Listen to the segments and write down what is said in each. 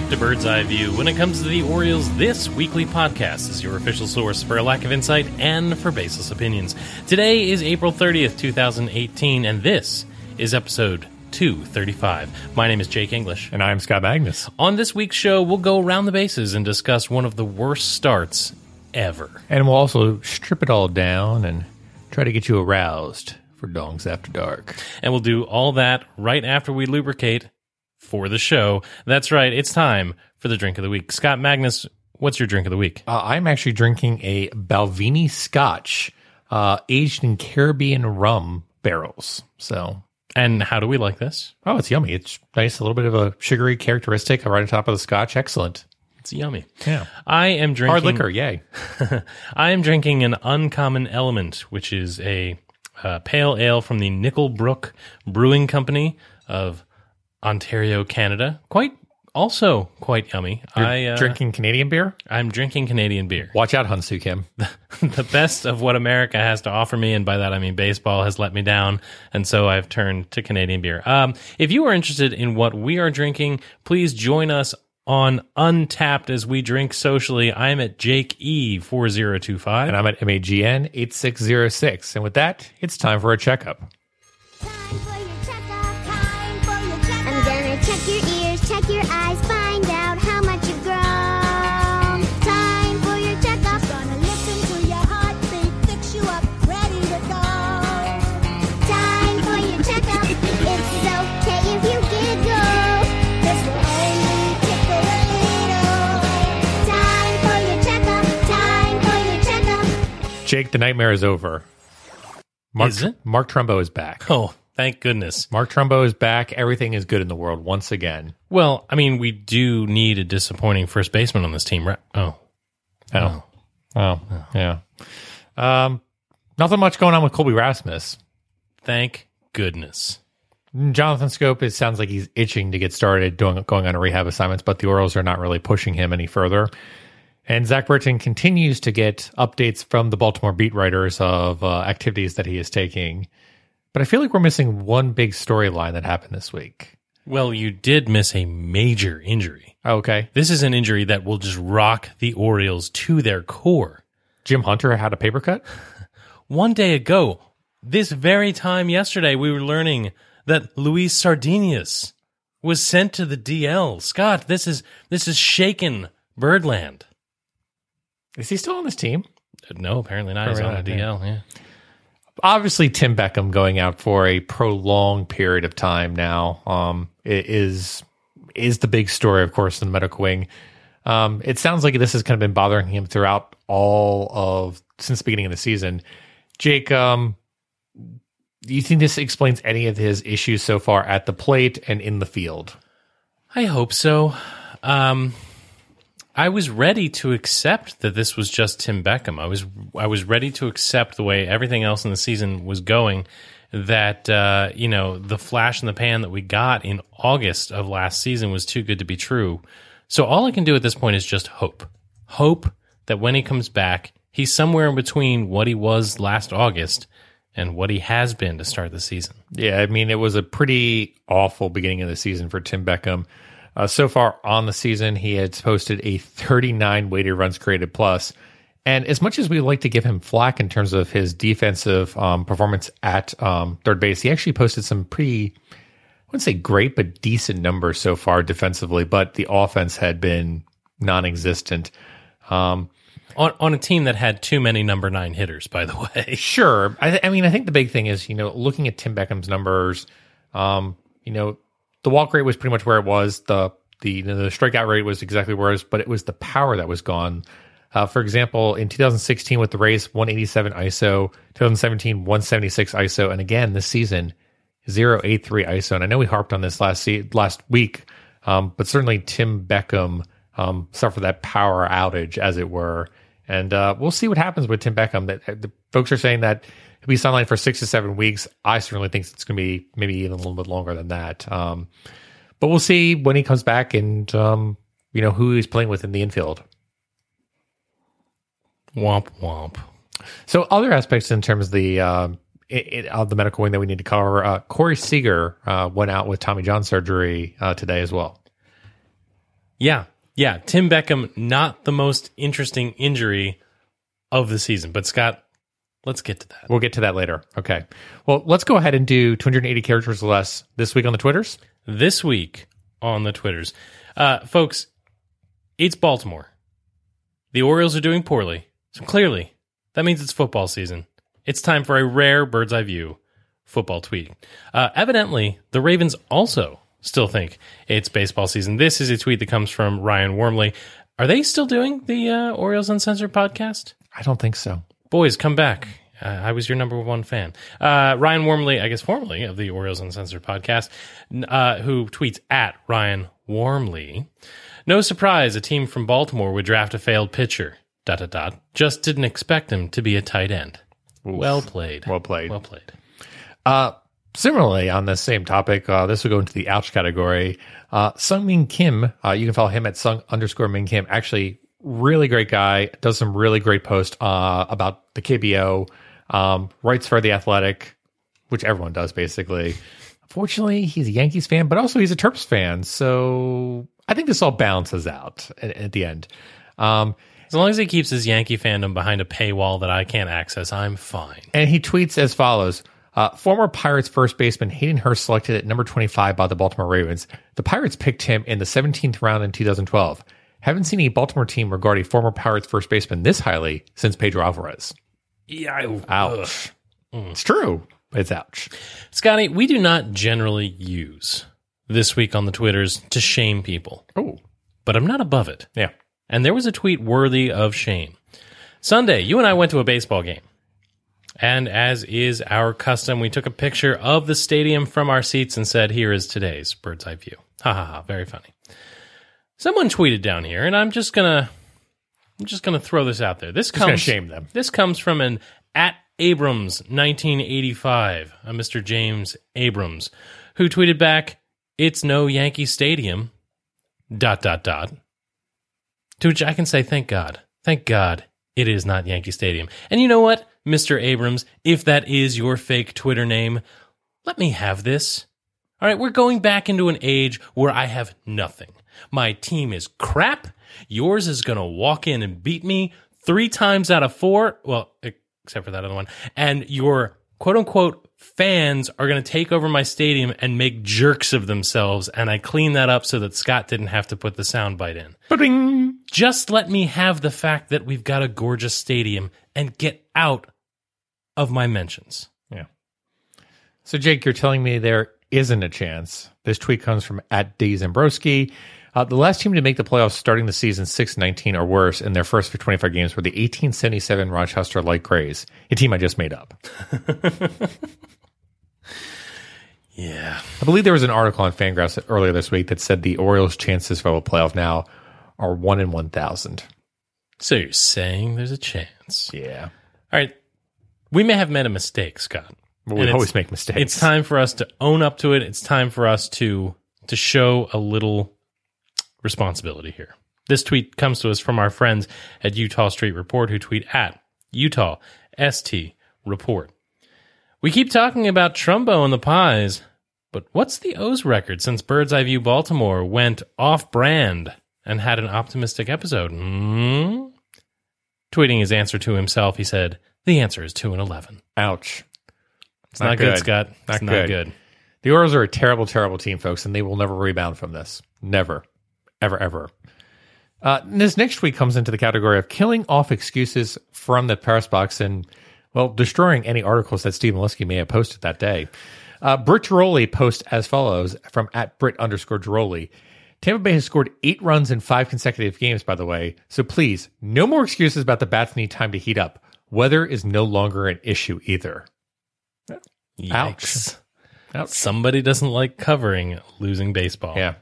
back to Bird's Eye View. When it comes to the Orioles, this weekly podcast is your official source for a lack of insight and for baseless opinions. Today is April 30th, 2018, and this is episode 235. My name is Jake English. And I'm Scott Magnus. On this week's show, we'll go around the bases and discuss one of the worst starts ever. And we'll also strip it all down and try to get you aroused for Dongs After Dark. And we'll do all that right after we lubricate for the show. That's right, it's time for the drink of the week. Scott Magnus, what's your drink of the week? Uh, I'm actually drinking a Balvenie Scotch uh, aged in Caribbean rum barrels. So, And how do we like this? oh, it's yummy. It's nice, a little bit of a sugary characteristic right on top of the Scotch. Excellent. It's yummy. Yeah. I am drinking Hard liquor, yay. I am drinking an uncommon element, which is a uh, pale ale from the Nickelbrook Brewing Company of Ontario, Canada. Quite, also quite yummy. I uh, Drinking Canadian beer? I'm drinking Canadian beer. Watch out, Hyun Soo Kim. the best of what America has to offer me, and by that I mean baseball has let me down, and so I've turned to Canadian beer. Um, if you are interested in what we are drinking, please join us on Untappd as we drink socially. I'm at Jake E four zero two five. And I'm at MAGN 8606. And with that, it's time for a checkup. Your ears, check your eyes, find out how much you've grown. Time for your checkup. Gonna listen to your heartbeat, fix you up, ready to go. Time for your checkup. it's okay if you giggle. This will only tickle a little. Time for your checkup. Time for your checkup. Jake, the nightmare is over. Mark, Is it? Mark Trumbo is back. Oh, thank goodness. Mark Trumbo is back. Everything is good in the world once again. Well, I mean, we do need a disappointing first baseman on this team, right? Oh, Oh, oh, yeah. Um, nothing much going on with Colby Rasmus. thank goodness. Jonathan Schoop, it sounds like he's itching to get started doing going on a rehab assignments, but the Orioles are not really pushing him any further. And Zach Britton continues to get updates from the Baltimore beat writers of uh, activities that he is taking. But I feel like we're missing one big storyline that happened this week. Well, you did miss a major injury. Oh, okay. This is an injury that will just rock the Orioles to their core. Jim Hunter had a paper cut. One day ago, this very time yesterday, we were learning that Luis Sardinas was sent to the DL. Scott, this is this is shaken Birdland. Is he still on this team? Uh, no, apparently not. He's on the DL. Yeah. Obviously Tim Beckham going out for a prolonged period of time now um, is is the big story, of course, in the medical wing. Um, it sounds like this has kind of been bothering him throughout all of since the beginning of the season. Jake, um, do you think this explains any of his issues so far at the plate and in the field? I hope so. Um, I was ready to accept that this was just Tim Beckham. I was I was ready to accept the way everything else in the season was going. That uh, you know the flash in the pan that we got in August of last season was too good to be true. So all I can do at this point is just hope, hope that when he comes back, he's somewhere in between what he was last August and what he has been to start the season. Yeah, I mean, it was a pretty awful beginning of the season for Tim Beckham. Uh, so far on the season, he has posted a 39 weighted runs created plus. And as much as we like to give him flack in terms of his defensive um, performance at um, third base, he actually posted some pretty, I wouldn't say great, but decent numbers so far defensively. But the offense had been non existent. Um, On on a team that had too many number nine hitters, by the way. Sure. I, I mean, I think the big thing is, you know, looking at Tim Beckham's numbers, um, you know, the walk rate was pretty much where it was. The the the strikeout rate was exactly where it was, but it was the power that was gone. Uh, for example, in 2016 with the Rays, 187 ISO, 2017 176 ISO, and again this season 083 ISO. And I know we harped on this last se- last week, um, but certainly Tim Beckham um, suffered that power outage, as it were. And uh, we'll see what happens with Tim Beckham. That the folks are saying that he'll be sidelined for six to seven weeks. I certainly think it's going to be maybe even a little bit longer than that. Um, but we'll see when he comes back and um, you know who he's playing with in the infield. Womp womp. So other aspects in terms of the um, it, it, of the medical wing that we need to cover. Uh, Corey Seager uh, went out with Tommy John surgery uh, today as well. Yeah. Yeah. Tim Beckham, not the most interesting injury of the season. But Scott, let's get to that. We'll get to that later. Okay. Well, let's go ahead and do 280 characters or less this week on the Twitters. This week on the Twitters. Uh, folks, it's Baltimore. The Orioles are doing poorly. So clearly, that means it's football season. It's time for a rare bird's eye view football tweet. Uh, evidently, the Ravens also still think it's baseball season. This is a tweet that comes from Ryan Wormley. Are they still doing the uh, Orioles Uncensored podcast? I don't think so. Boys, come back. Uh, I was your number one fan. Uh, Ryan Wormley, I guess formerly of the Orioles Uncensored podcast, uh, who tweets at Ryan Warmly. No surprise, a team from Baltimore would draft a failed pitcher. Dot dot dot. Just didn't expect him to be a tight end. Well played. Well played. Well played. Uh, similarly, on the same topic, uh, this will go into the ouch category. Uh, Sung Min Kim, uh, you can follow him at Sung underscore Min Kim. Actually, really great guy. Does some really great posts uh, about the KBO. Um, writes for the Athletic, which everyone does basically. Fortunately, he's a Yankees fan, but also he's a Terps fan. So I think this all balances out at, at the end. Um, As long as he keeps his Yankee fandom behind a paywall that I can't access, I'm fine. And he tweets as follows. Uh, former Pirates first baseman Hayden Hurst selected at number 25 by the Baltimore Ravens. The Pirates picked him in the 17th round in 2012. Haven't seen a Baltimore team regard a former Pirates first baseman this highly since Pedro Alvarez. Yeah. Ouch. Mm. It's true, it's ouch. Scotty, we do not generally use this week on the Twitters to shame people, Oh, but I'm not above it. yeah. And there was a tweet worthy of shame. Sunday, you and I went to a baseball game. And as is our custom, we took a picture of the stadium from our seats and said, Here is today's bird's eye view. Ha ha ha, very funny. Someone tweeted down here, and I'm just gonna I'm just gonna throw this out there. This Just gonna comes shame them. this comes from an at Abrams 1985, a Mr. James Abrams, who tweeted back, "It's no Yankee Stadium." Dot dot dot. To which I can say, thank God, thank God, it is not Yankee Stadium. And you know what, Mr. Abrams, if that is your fake Twitter name, let me have this. All right, we're going back into an age where I have nothing. My team is crap. Yours is going to walk in and beat me three times out of four. Well, except for that other one. And your quote unquote fans are going to take over my stadium and make jerks of themselves. And I cleaned that up so that Scott didn't have to put the soundbite in. Ba-ding. Just let me have the fact that we've got a gorgeous stadium and get out of my mentions. Yeah. So, Jake, you're telling me there isn't a chance. This tweet comes from at D Szymborski. Uh, the last team to make the playoffs starting the season 6 19 or worse in their first 25 games were the 1877 Rochester Light Grays, a team I just made up. Yeah. I believe there was an article on Fangraphs earlier this week that said the Orioles' chances for a playoff now are 1 in 1,000. So you're saying there's a chance. Yeah. All right. We may have made a mistake, Scott. But we always make mistakes. It's time for us to own up to it. It's time for us to to show a little responsibility here. This tweet comes to us from our friends at Eutaw Street Report who tweet at Eutaw ST Report. We keep talking about Trumbo and the Pies, but what's the O's record since Bird's Eye View Baltimore went off brand and had an optimistic episode? Hmm? Tweeting his answer to himself, he said, The answer is 2 and 11. Ouch. It's not, good, Scott. It's Not not, good. good. The Orioles are a terrible, terrible team, folks, and they will never rebound from this. Never. Ever, ever. Uh, this next tweet comes into the category of killing off excuses from the press box and, well, destroying any articles that Steve Melewski may have posted that day. Uh, Britt Ghiroli posts as follows from at Britt underscore Ghiroli. Tampa Bay has scored eight runs in five consecutive games, by the way. So please, no more excuses about the bats need time to heat up. Weather is no longer an issue either. Yikes. Ouch. Somebody doesn't like covering losing baseball. Yeah.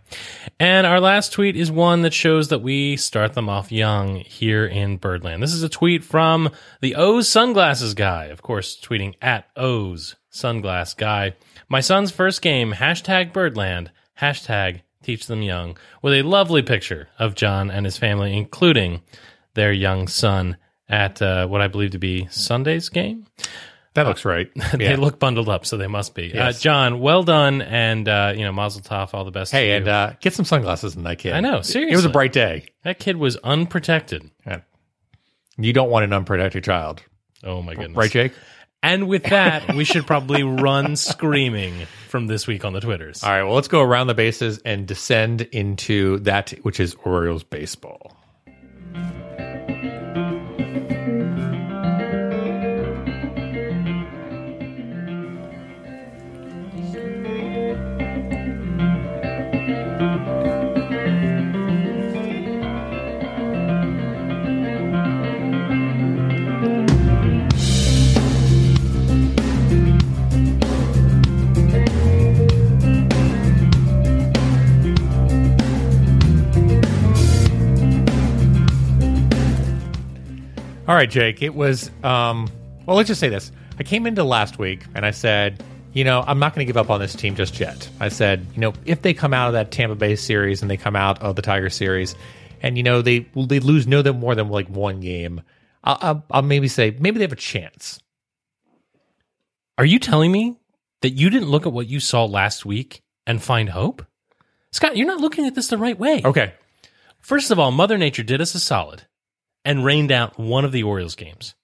And our last tweet is one that shows that we start them off young here in Birdland. This is a tweet from the O's Sunglasses Guy, of course, tweeting at O's Sunglass Guy. My son's first game, hashtag Birdland, hashtag teach them young, with a lovely picture of John and his family, including their young son at uh, what I believe to be Sunday's game. That looks right. they look bundled up, so they must be. Uh, John, well done, and uh, you know, Mazel Tov, all the best. to Hey, and uh, get some sunglasses in that kid. I know, Seriously, It was a bright day. that kid was unprotected. Yeah. You don't want an unprotected child, Oh my goodness! right, Jake? And with that, we should probably run screaming from this week on the Twitters. All right, well, let's go around the bases and descend into that which is Orioles baseball. All right, Jake. It was um well, let's just say this. I came into last week and I said, you know, I'm not going to give up on this team just yet. I said, you know, if they come out of that Tampa Bay series and they come out of the Tiger series and you know they they lose no than more than like one game, I'll, I'll, I'll maybe say maybe they have a chance. Are you telling me that you didn't look at what you saw last week and find hope? Scott, you're not looking at this the right way. Okay. First of all, Mother Nature did us a solid and rained out one of the Orioles games,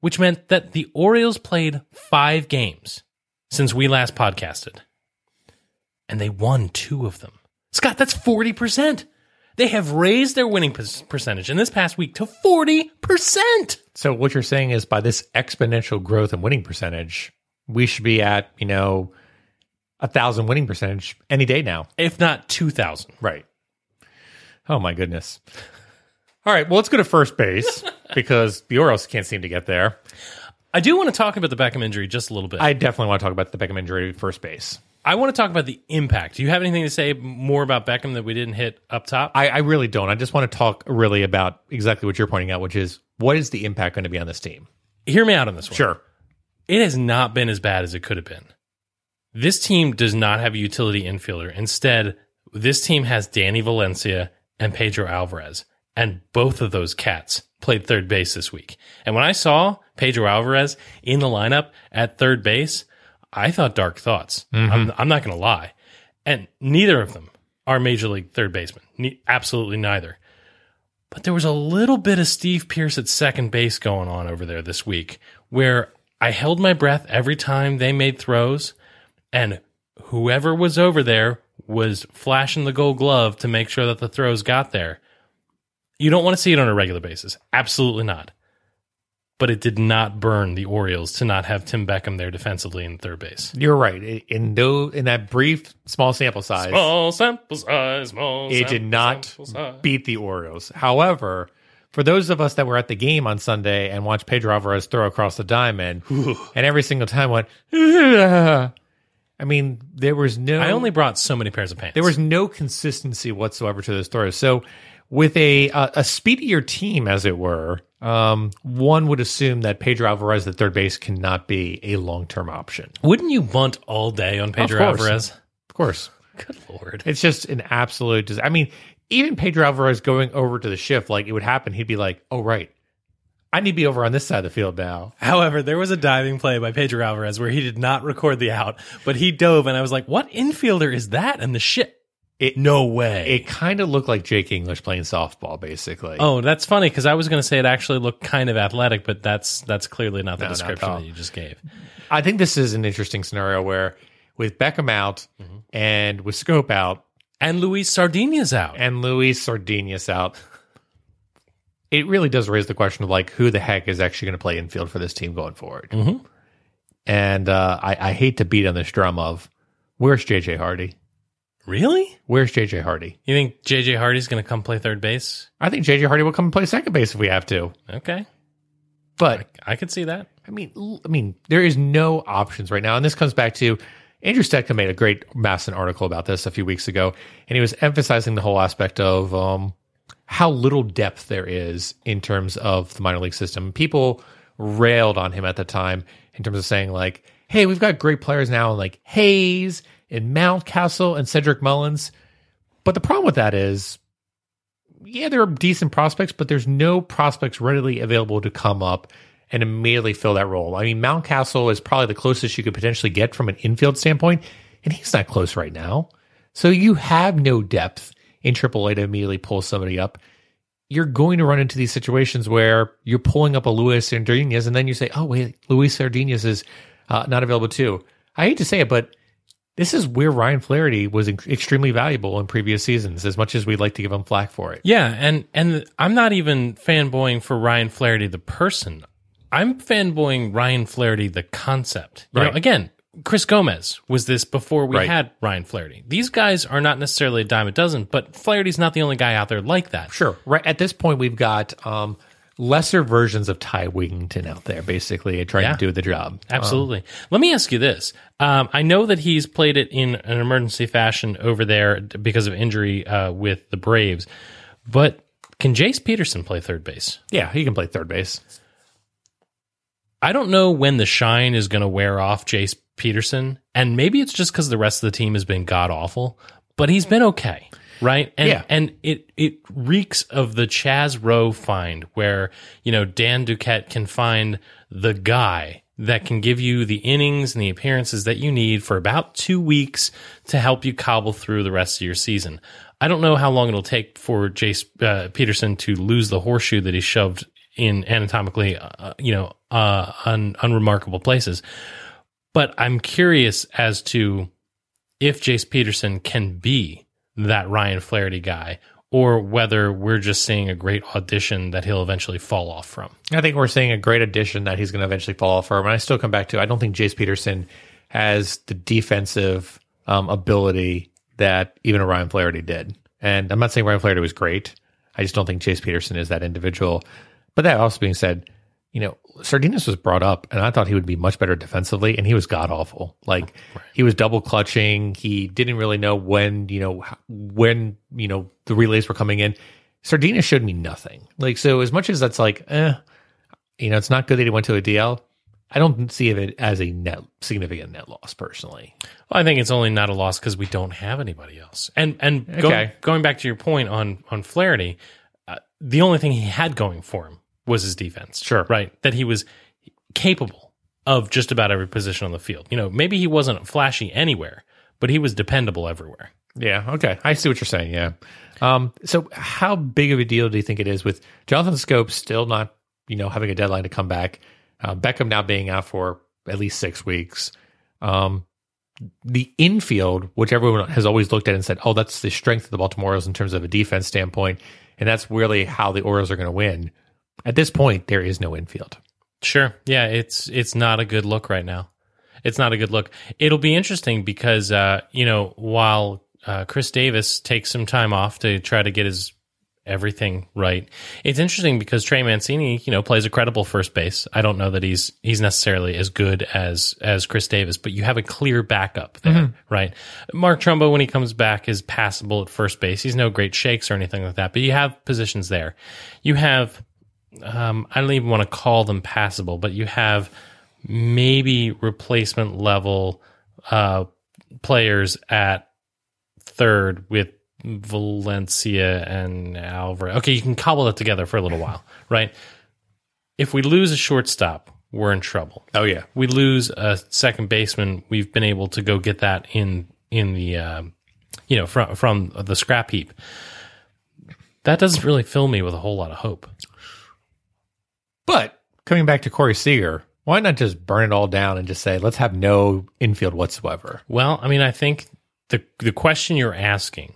which meant that the Orioles played five games since we last podcasted, and they won two of them. Scott, that's 40%. They have raised their winning percentage in this past week to 40%. So what you're saying is by this exponential growth in winning percentage, we should be at, you know, a thousand winning percentage any day now. If not 2,000. Right. Oh my goodness. All right, well let's go to first base because the Orioles can't seem to get there. I do want to talk about the Beckham injury just a little bit. I, definitely want to talk about the Beckham injury at first base. I want to talk about the impact. Do you have anything to say more about Beckham that we didn't hit up top? I, I really don't. I just want to talk really about exactly what you're pointing out, which is what is the impact going to be on this team? Hear me out on this one. Sure. it has not been as bad as it could have been. This team does not have a utility infielder. Instead, this team has Danny Valencia and Pedro Alvarez, and both of those cats played third base this week. And when I saw Pedro Alvarez in the lineup at third base, I thought dark thoughts. Mm-hmm. I'm, I'm not going to lie. And neither of them are major league third basemen. Ne- absolutely neither. But there was a little bit of Steve Pearce at second base going on over there this week where I held my breath every time they made throws, and whoever was over there was flashing the gold glove to make sure that the throws got there. You don't want to see it on a regular basis. Absolutely not. But it did not burn the Orioles to not have Tim Beckham there defensively in third base. You're right. In though in that brief small sample size, Small sample size, small it did not beat the Orioles. However, for those of us that were at the game on Sunday and watched Pedro Alvarez throw across the diamond, and every single time went, "Ugh," I mean, there was no. I only brought so many pairs of pants. there was no consistency whatsoever to those throws. So, with a uh, a speedier team, as it were, um, one would assume that Pedro Alvarez at third base cannot be a long term option. Wouldn't you bunt all day on Pedro course. Alvarez? Of course, Good lord. it's just an absolute. dis- I mean, even Pedro Alvarez going over to the shift, like it would happen, he'd be like, "Oh right, I need to be over on this side of the field now." However, there was a diving play by Pedro Alvarez where he did not record the out, but he dove, and I was like, "What infielder is that?" And the shit, It no way. it kind of looked like Jake English playing softball, basically. oh, that's funny because I was going to say it actually looked kind of athletic, but that's that's clearly not the No, not at description all. that you just gave. I think this is an interesting scenario where with Beckham out and with Schoop out And Luis Sardinas out. and Luis Sardinas out, it really does raise the question of like who the heck is actually going to play infield for this team going forward. And uh, I, I hate to beat on this drum of where's JJ Hardy? Really? Where's JJ Hardy? You think JJ Hardy's going to come play third base? I think JJ Hardy will come and play second base if we have to. Okay, But I could see that. I mean, I mean, there is no options right now, and this comes back to Andrew Stetka made a great MASN article about this a few weeks ago, and he was emphasizing the whole aspect of um, how little depth there is in terms of the minor league system. People railed on him at the time in terms of saying like, "Hey, we've got great players now, like Hays and Mountcastle and Cedric Mullins." But the problem with that is, yeah, there are decent prospects, but there's no prospects readily available to come up and immediately fill that role. I mean, Mountcastle is probably the closest you could potentially get from an infield standpoint, and he's not close right now. So you have no depth in AAA to immediately pull somebody up. You're going to run into these situations where you're pulling up a Luis Sardinas, and then you say, "Oh wait, Luis Sardinas is uh, not available too." I hate to say it, but this is where Ryan Flaherty was ex- extremely valuable in previous seasons. As much as we'd like to give him flack for it, Yeah, and and I'm not even fanboying for Ryan Flaherty the person. I'm fanboying Ryan Flaherty the concept. You know, again, Chris Gomez was this before we Right. had Ryan Flaherty. These guys are not necessarily a dime a dozen, but Flaherty's not the only guy out there like that. Sure. Right at this point, we've got um, lesser versions of Ty Wigginton out there, basically trying Yeah. to do the job. Absolutely. Let me ask you this. Um, I know that he's played it in an emergency fashion over there because of injury uh, with the Braves, but can Jace Peterson play third base? Yeah, he can play third base. I don't know when the shine is going to wear off Jace Peterson, and maybe it's just because the rest of the team has been god awful, but he's been okay, right? And Yeah. and it it reeks of the Chaz Roe find where you know Dan Duquette can find the guy that can give you the innings and the appearances that you need for about two weeks to help you cobble through the rest of your season. I don't know how long it'll take for Jace uh, Peterson to lose the horseshoe that he shoved in anatomically, uh, you know, uh, un- unremarkable places. But I'm curious as to if Jace Peterson can be that Ryan Flaherty guy, or whether we're just seeing a great audition that he'll eventually fall off from. I think we're seeing a great audition that he's going to eventually fall off from. And I still come back to I don't think Jace Peterson has the defensive um, ability that even a Ryan Flaherty did. And I'm not saying Ryan Flaherty was great. I just don't think Jace Peterson is that individual. But that also being said, you know, Sardinas was brought up, and I thought he would be much better defensively, and he was god awful. Like he was double clutching. He didn't really know when, you know, when you know the relays were coming in. Sardinas showed me nothing. Like so, as much as that's like, eh, you know, it's not good that he went to a DL. I don't see it as a net significant net loss personally. Well, I think it's only not a loss because we don't have anybody else. And and go- Okay. going back to your point on on Flaherty, uh, the only thing he had going for him was his defense. Sure. right? That he was capable of just about every position on the field. You know, maybe he wasn't flashy anywhere, but he was dependable everywhere. Yeah. Okay. I see what you're saying. Yeah. Um, so how big of a deal do you think it is with Jonathan Schoop still not, you know, having a deadline to come back? Uh, Beckham now being out for at least six weeks. Um, the infield, which everyone has always looked at and said, oh, that's the strength of the Baltimore Orioles in terms of a defense standpoint. And that's really how the Orioles are going to win. At this point, there is no infield. Sure. Yeah, it's it's not a good look right now. It's not a good look. It'll be interesting because uh, you know, while uh, Chris Davis takes some time off to try to get his everything right. It's interesting because Trey Mancini, you know, plays a credible first base. I don't know that he's he's necessarily as good as as Chris Davis, but you have a clear backup there, right? Mark Trumbo when he comes back is passable at first base. He's no great shakes or anything like that, but you have positions there. You have um, I don't even want to call them passable, but you have maybe replacement level uh, players at third with Valencia and Alvarez. Okay, you can cobble that together for a little while, right? If we lose a shortstop, we're in trouble. Oh, yeah. We lose a second baseman. We've been able to go get that in in the uh, you know from from the scrap heap. That doesn't really fill me with a whole lot of hope. But coming back to Corey Seager, why not just burn it all down and just say, let's have no infield whatsoever? Well, I mean, I think the the question you're asking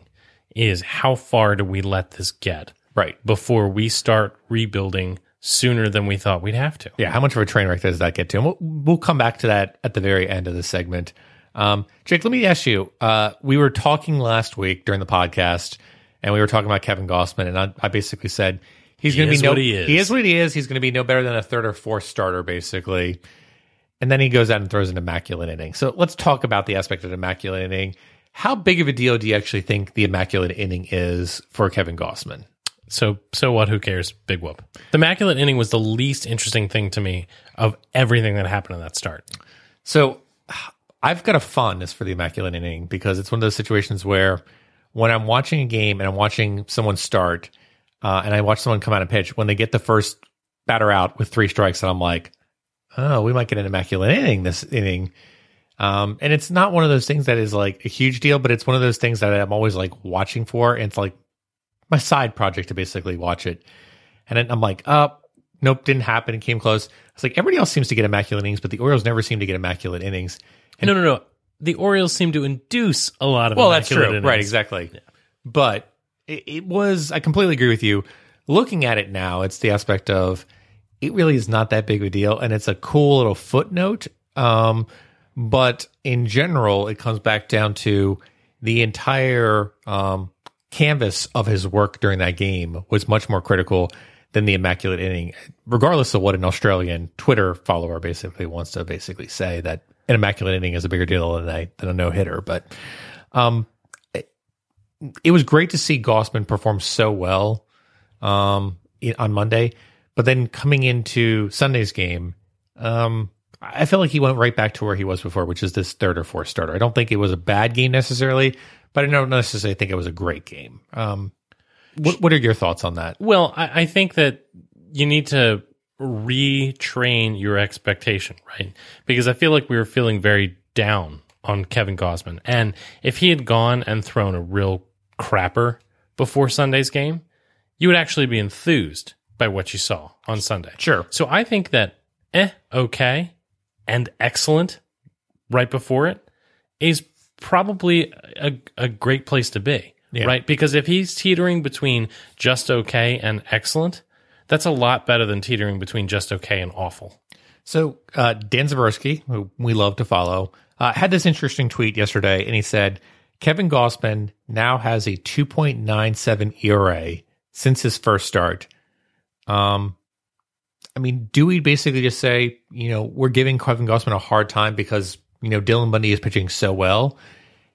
is how far do we let this get Right. before we start rebuilding sooner than we thought we'd have to? Yeah. How much of a train wreck does that get to? And we'll, we'll come back to that at the very end of the segment. Um, Jake, let me ask you. Uh, we were talking last week during the podcast, and we were talking about Kevin Gausman, and I, I basically said he's He going to be no. what he is. He is what he is. He's going to be no better than a third or fourth starter, basically. And then he goes out and throws an immaculate inning. So let's talk about the aspect of immaculate inning. How big of a deal do you actually think the immaculate inning is for Kevin Gausman? So so what? Who cares? Big whoop. The immaculate inning was the least interesting thing to me of everything that happened in that start. So I've got a fondness for the immaculate inning because it's one of those situations where when I'm watching a game and I'm watching someone start, uh, and I watch someone come out and pitch, when they get the first batter out with three strikes, and I'm like, oh, we might get an immaculate inning this inning. Um, and it's not one of those things that is like a huge deal, but it's one of those things that I'm always like watching for. And it's like my side project to basically watch it. And then I'm like, oh, nope, didn't happen. It came close. It's like everybody else seems to get immaculate innings, but the Orioles never seem to get immaculate innings. And no, no, no. The Orioles seem to induce a lot of Well, that's true. immaculate Right, innings. exactly. But it, it was, I completely agree with you. Looking at it now, it's the aspect of it really is not that big of a deal. And it's a cool little footnote. Um, but in general, it comes back down to the entire um, canvas of his work during that game was much more critical than the immaculate inning, regardless of what an Australian Twitter follower basically wants to basically say that an immaculate inning is a bigger deal than a, than a no hitter. But um, it was great to see Gausman perform so well um, on Monday, but then coming into Sunday's game, um, I feel like he went right back to where he was before, which is this third or fourth starter. I don't think it was a bad game necessarily, but I don't necessarily think it was a great game. Um, what, what are your thoughts on that? Well, I, I think that you need to retrain your expectation, right? Because I feel like we were feeling very down on Kevin Gausman. And if he had gone and thrown a real crapper before Sunday's game, you would actually be enthused by what you saw on Sunday. Sure. So I think that eh, okay, and excellent right before it is probably a, a great place to be. Yeah. Right? Because if he's teetering between just okay and excellent, that's a lot better than teetering between just okay and awful. So uh, Dan Szymborski, who we love to follow, uh, had this interesting tweet yesterday, and he said Kevin Gausman now has a 2.97 ERA since his first start. Um, I mean, do we basically just say, you know, we're giving Kevin Gausman a hard time because you know Dylan Bundy is pitching so well,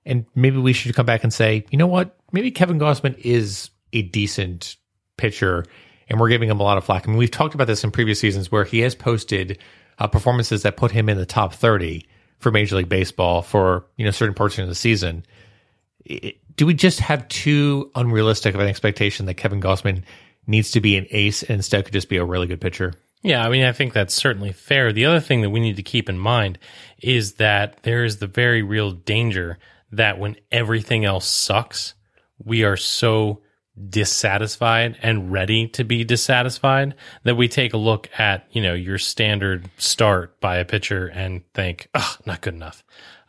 and maybe we should come back and say, you know what, maybe Kevin Gausman is a decent pitcher, and we're giving him a lot of flack. I mean, we've talked about this in previous seasons where he has posted uh, performances that put him in the top 30 for Major League Baseball for you know certain portions of the season. Do we just have too unrealistic of an expectation that Kevin Gausman needs to be an ace and instead could just be a really good pitcher? Yeah, I mean, I think that's certainly fair. The other thing that we need to keep in mind is that there is the very real danger that when everything else sucks, we are so dissatisfied and ready to be dissatisfied that we take a look at, you know, your standard start by a pitcher and think, oh, not good enough.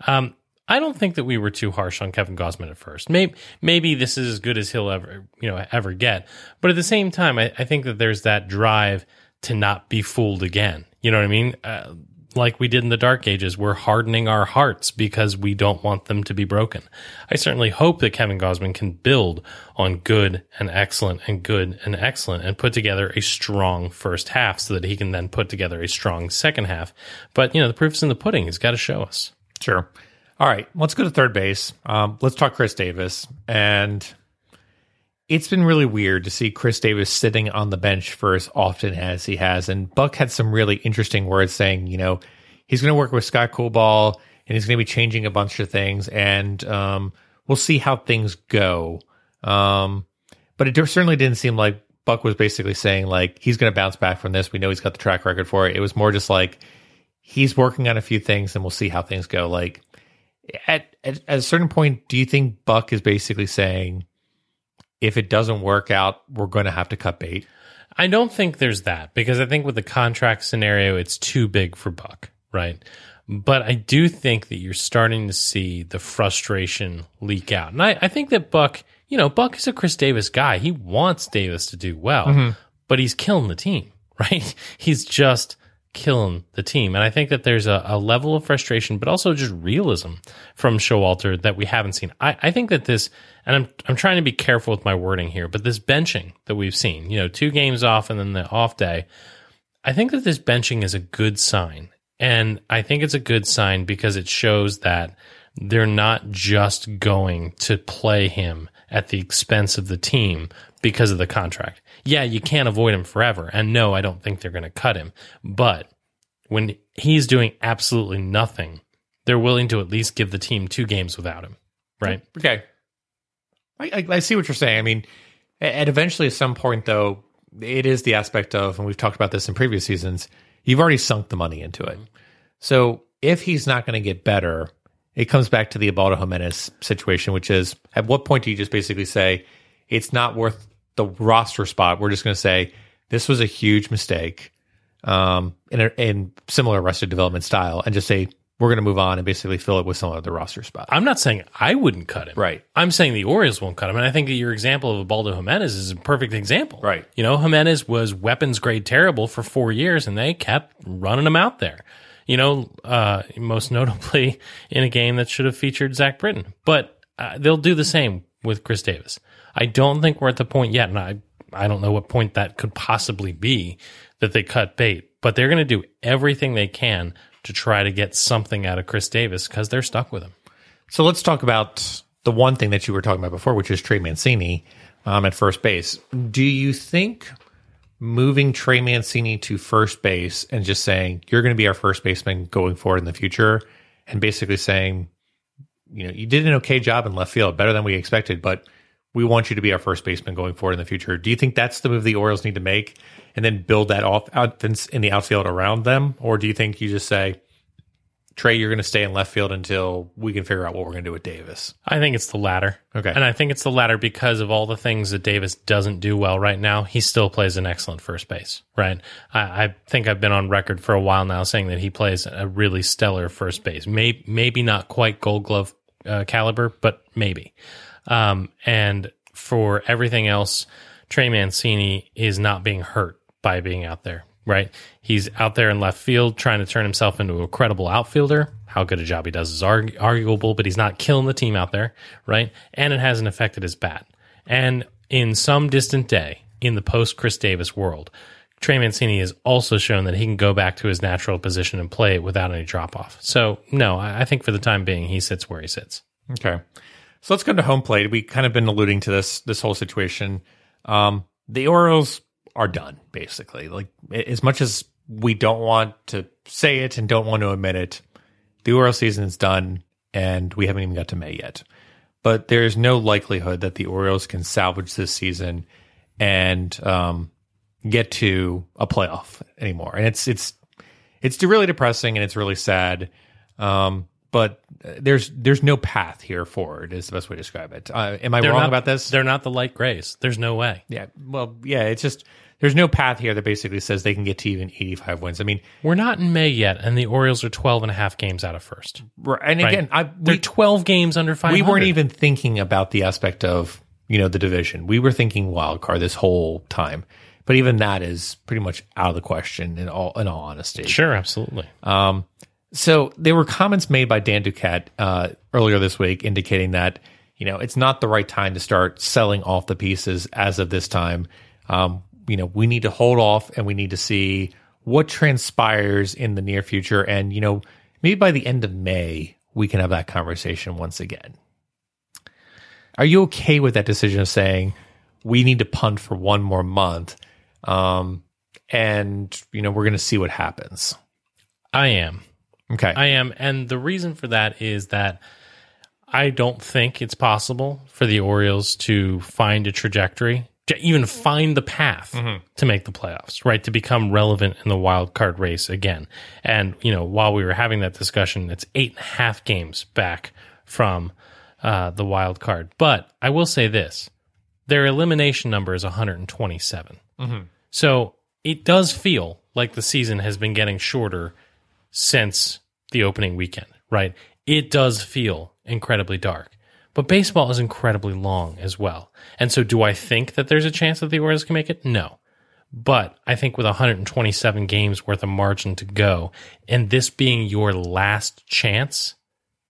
Um, I don't think that we were too harsh on Kevin Gausman at first. Maybe, maybe this is as good as he'll ever, you know, ever get. But at the same time, I, I think that there's that drive to not be fooled again. You know what I mean? Uh, like we did in the dark ages, we're hardening our hearts because we don't want them to be broken. I certainly hope that Kevin Gausman can build on good and excellent and good and excellent and put together a strong first half so that he can then put together a strong second half. But, you know, the proof's in the pudding. He's got to show us. Sure. All right, let's go to third base. Um, let's talk Chris Davis. And it's been really weird to see Chris Davis sitting on the bench for as often as he has. And Buck had some really interesting words saying, you know, he's going to work with Scott Coolbaugh and he's going to be changing a bunch of things. And um, we'll see how things go. Um, but it certainly didn't seem like Buck was basically saying, like, he's going to bounce back from this. We know he's got the track record for it. It was more just like, he's working on a few things and we'll see how things go. Like, at, at, at a certain point, do you think Buck is basically saying, if it doesn't work out, we're going to have to cut bait? I don't think there's that because I think with the contract scenario, it's too big for Buck, right? But I do think that you're starting to see the frustration leak out. And I, I think that Buck, you know, Buck is a Chris Davis guy. He wants Davis to do well, mm-hmm. but he's killing the team, right? He's just killing the team. And I think that there's a, a level of frustration, but also just realism from Showalter that we haven't seen. I, I think that this, and I'm I'm trying to be careful with my wording here, but this benching that we've seen, you know, two games off and then the off day, I think that this benching is a good sign. And I think it's a good sign because it shows that they're not just going to play him at the expense of the team because of the contract. Yeah, you can't avoid him forever. And no, I don't think they're going to cut him. But when he's doing absolutely nothing, they're willing to at least give the team two games without him. Right? Okay. I, I, I see what you're saying. I mean, at eventually, at some point, though, it is the aspect of, and we've talked about this in previous seasons. You've already sunk the money into it. So if he's not going to get better, it comes back to the Ubaldo Jimenez situation, which is at what point do you just basically say it's not worth the roster spot? We're just going to say this was a huge mistake, um, in a, in similar Arrested Development style, and just say we're going to move on and basically fill it with some other roster spot. I'm not saying I wouldn't cut him. Right. I'm saying the Orioles won't cut him. And I think that your example of Baldo Jimenez is a perfect example. Right. You know, Jimenez was weapons grade terrible for four years and they kept running him out there. You know, uh, most notably in a game that should have featured Zach Britton. But uh, they'll do the same with Chris Davis. I don't think we're at the point yet, and I, I don't know what point that could possibly be that they cut bait, but they're going to do everything they can to try to get something out of Chris Davis because they're stuck with him. So let's talk about the one thing that you were talking about before, which is Trey Mancini um, at first base. Do you think moving Trey Mancini to first base and just saying you're going to be our first baseman going forward in the future, and basically saying, you know, you did an okay job in left field, better than we expected, but we want you to be our first baseman going forward in the future. Do you think that's the move the Orioles need to make, and then build that off offense in the outfield around them, or do you think you just say? Trey, you're going to stay in left field until we can figure out what we're going to do with Davis. I think it's the latter. Okay. And I think it's the latter because of all the things that Davis doesn't do well right now. He still plays an excellent first base, right? I, I think I've been on record for a while now saying that he plays a really stellar first base. Maybe, maybe not quite gold glove uh, caliber, but maybe. Um, and for everything else, Trey Mancini is not being hurt by being out there, right? He's out there in left field trying to turn himself into a credible outfielder. How good a job he does is argu- arguable, but he's not killing the team out there, right? And it hasn't affected his bat. And in some distant day, in the post Chris Davis world, Trey Mancini has also shown that he can go back to his natural position and play it without any drop off. So, no, I think for the time being, he sits where he sits. Okay. So let's go to home plate. We kind of been alluding to this this whole situation. Um, the Orioles are done, basically. Like as much as we don't want to say it and don't want to admit it, the Orioles season is done, and we haven't even got to May yet. But there's no likelihood that the Orioles can salvage this season and um, get to a playoff anymore. And it's it's it's really depressing and it's really sad. Um, but there's there's no path here forward is the best way to describe it. Uh, am I They're wrong not- about this? They're not the light grays. There's no way. Yeah. Well, yeah. It's just there's no path here that basically says they can get to even 85 wins. I mean, We're not in May yet, and the Orioles are 12 and a half games out of first. r- and Right? again, I They're we, 12 games under 500. we weren't even thinking about the aspect of you know the division. We were thinking wild card this whole time, but even that is pretty much out of the question in all in all honesty. Sure, absolutely. Um, so there were comments made by Dan Duquette uh, earlier this week indicating that you know it's not the right time to start selling off the pieces as of this time. Um, you know, we need to hold off and we need to see what transpires in the near future, and you know, maybe by the end of May we can have that conversation once again. Are you okay with that decision of saying we need to punt for one more month, um, and you know we're going to see what happens? I am. Okay. I am. And the reason for that is that I don't think it's possible for the Orioles to find a trajectory, to even find the path to make the playoffs, right? To become relevant in the wild card race again. And, you know, while we were having that discussion, it's eight and a half games back from uh, the wild card. But I will say this their elimination number is 127. So it does feel like the season has been getting shorter since the opening weekend, right? It does feel incredibly dark. But baseball is incredibly long as well. And so do I think that there's a chance that the Orioles can make it? No. But I think with 127 games worth of margin to go, and this being your last chance,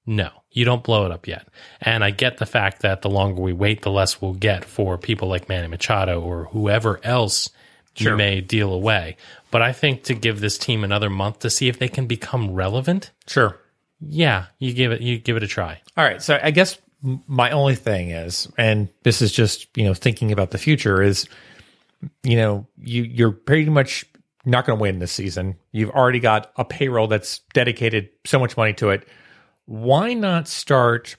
no, you don't blow it up yet. And I get the fact that the longer we wait, the less we'll get for people like Manny Machado or whoever else you may deal away. But I think to give this team another month to see if they can become relevant, sure. yeah, you give it you give it a try. All right. So I guess my only thing is, and this is just you know thinking about the future is, you know, you you're pretty much not going to win this season. You've already got a payroll that's dedicated so much money to it. Why not start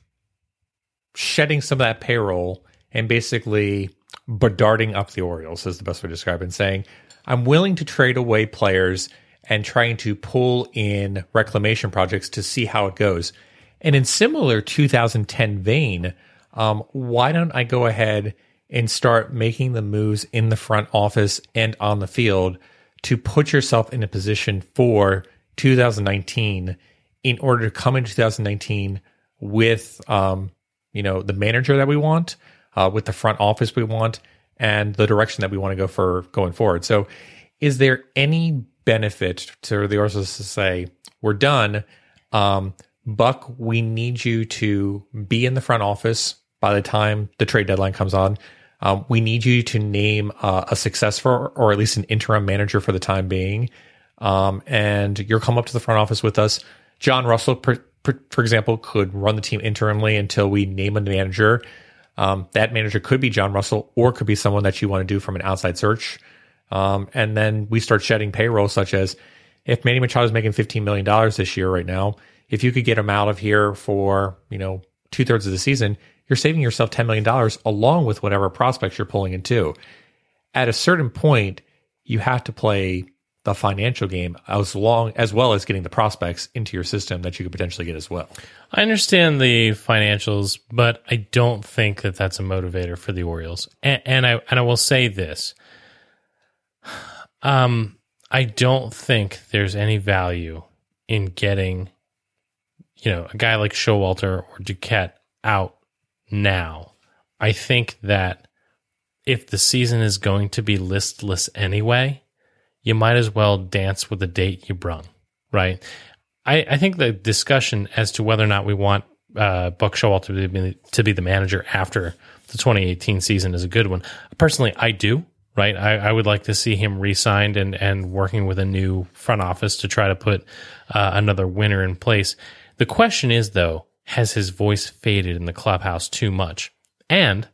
shedding some of that payroll and basically bedarding up the Orioles is the best way to describe it, and saying, I'm willing to trade away players and trying to pull in reclamation projects to see how it goes. And in similar 2010 vein, um, why don't I go ahead and start making the moves in the front office and on the field to put yourself in a position for 2019 in order to come into 2019 with, um, you know, the manager that we want, uh, with the front office we want, and the direction that we want to go for going forward. So, is there any benefit to the Orioles to say we're done? Um, Buck, we need you to be in the front office by the time the trade deadline comes on. Um, we need you to name uh, a successor or at least an interim manager for the time being. Um, and you'll come up to the front office with us. John Russell, per, per, for example, could run the team interimly until we name a manager. Um, that manager could be John Russell or could be someone that you want to do from an outside search. Um, and then we start shedding payroll, such as if Manny Machado is making $15 million this year right now, if you could get him out of here for, you know, two thirds of the season, you're saving yourself $10 million along with whatever prospects you're pulling into. At a certain point, you have to play the financial game as long as well as getting the prospects into your system that you could potentially get as well. I understand the financials, but I don't think that that's a motivator for the Orioles. And, and I and I will say this: um, I don't think there's any value in getting, you know, a guy like Showalter or Duquette out now. I think that if the season is going to be listless anyway, you might as well dance with the date you brung, right? I, I think the discussion as to whether or not we want uh, Buck Showalter to be, to be the manager after the 2018 season is a good one. Personally, I do. Right, I, I would like to see him re-signed and and working with a new front office to try to put uh, another winner in place. The question is, though, has his voice faded in the clubhouse too much? And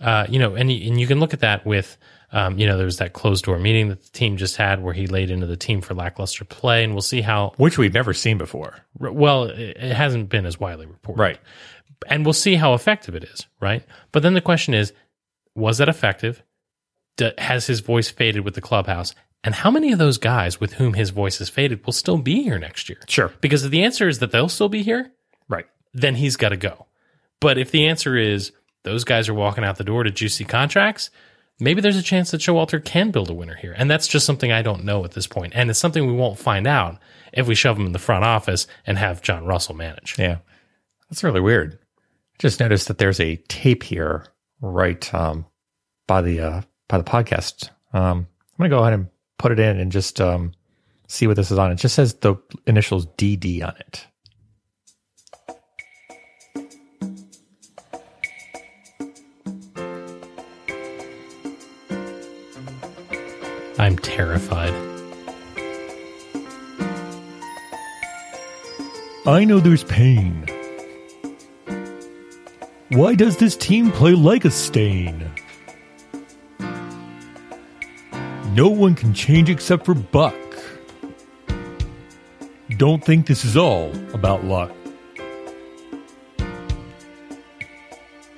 uh, you know, and and you can look at that with, um, you know, there was that closed door meeting that the team just had where he laid into the team for lackluster play, and we'll see how. Which we've never seen before. Well, it it hasn't been as widely reported, Right. And we'll see how effective it is, right? But then the question is, was that effective? D- has his voice faded with the clubhouse? And how many of those guys with whom his voice has faded will still be here next year? Sure. Because if the answer is that they'll still be here, Right. then he's got to go. But if the answer is those guys are walking out the door to juicy contracts, maybe there's a chance that Showalter can build a winner here. And that's just something I don't know at this point. And it's something we won't find out if we shove him in the front office and have John Russell manage. Yeah. That's really weird. Just noticed that there's a tape here right um, by the uh, by the podcast. Um, I'm gonna go ahead and put it in and just um, see what this is on. It just says the initials DD on it. I'm terrified. I know there's pain. Why does this team play like a stain? No one can change except for Buck. Don't think this is all about luck.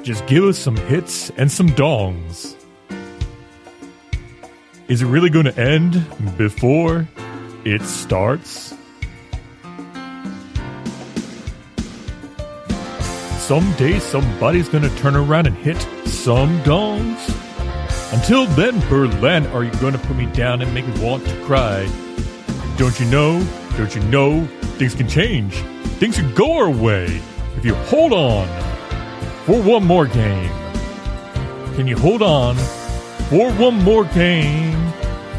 Just give us some hits and some dongs. Is it really going to end before it starts? Someday somebody's gonna turn around and hit some dongs. Until then, Birdland, are you gonna put me down and make me want to cry? Don't you know? Don't you know? Things can change. Things can go our way if you hold on for one more game. Can you hold on for one more game?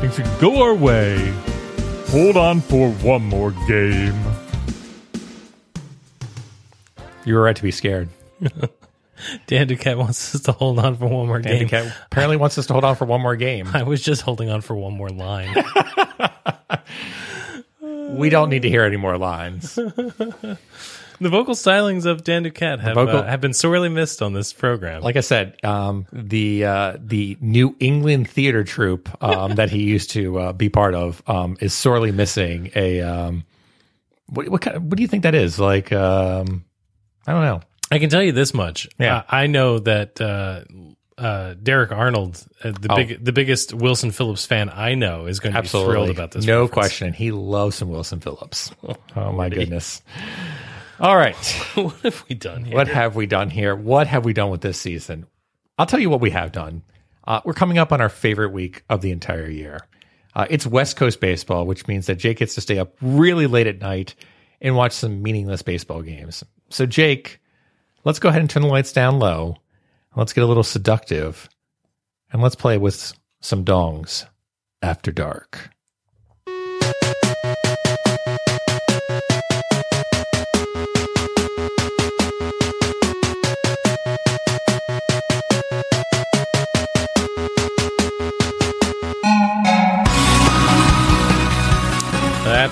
Things can go our way. Hold on for one more game. You were right to be scared. Dan Duquette wants us to hold on for one more Dan game. Duquette apparently wants us to hold on for one more game. I was just holding on for one more line. We don't need to hear any more lines. The vocal stylings of Dan Duquette have, vocal- uh, have been sorely missed on this program. Like I said, um, the uh, the New England theater troupe um, that he used to uh, be part of um, is sorely missing a. Um, what what kind? Of, what do you think that is? Like, um, I don't know. I can tell you this much. Yeah. Uh, I know that uh, uh, Derek Arnold, uh, the Oh. big, the biggest Wilson Phillips fan I know, is going to be thrilled about this. No reference. question. He loves some Wilson Phillips. Oh, my goodness. All right. what have we done here? What have we done here? What have we done with this season? I'll tell you what we have done. Uh, we're coming up on our favorite week of the entire year. Uh, it's West Coast baseball, which means that Jake gets to stay up really late at night and watch some meaningless baseball games. So, Jake, let's go ahead and turn the lights down low. Let's get a little seductive and let's play with some dongs after dark.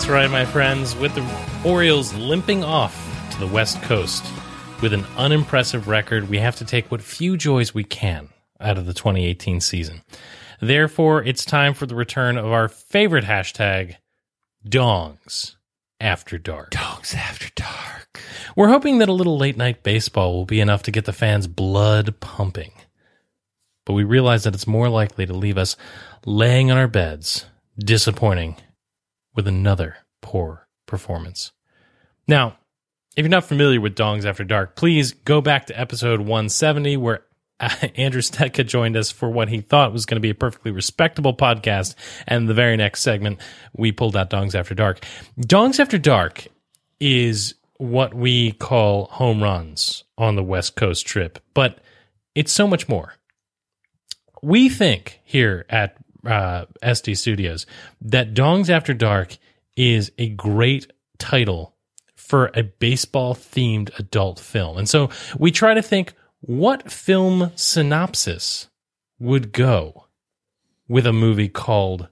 That's right, my friends. With the Orioles limping off to the West Coast with an unimpressive record, we have to take what few joys we can out of the 2018 season. Therefore, it's time for the return of our favorite hashtag, Dongs After Dark. Dongs after dark. We're hoping that a little late night baseball will be enough to get the fans' blood pumping. But we realize that it's more likely to leave us laying on our beds, disappointing with another poor performance. Now, if you're not familiar with Dongs After Dark, please go back to episode 170 where Andrew Stetka joined us for what he thought was going to be a perfectly respectable podcast. And the very next segment, we pulled out Dongs After Dark. Dongs After Dark is what we call home runs on the West Coast trip, but it's so much more. We think here at uh, SD Studios that Dongs After Dark is a great title for a baseball themed adult film. And so we try to think what film synopsis would go with a movie called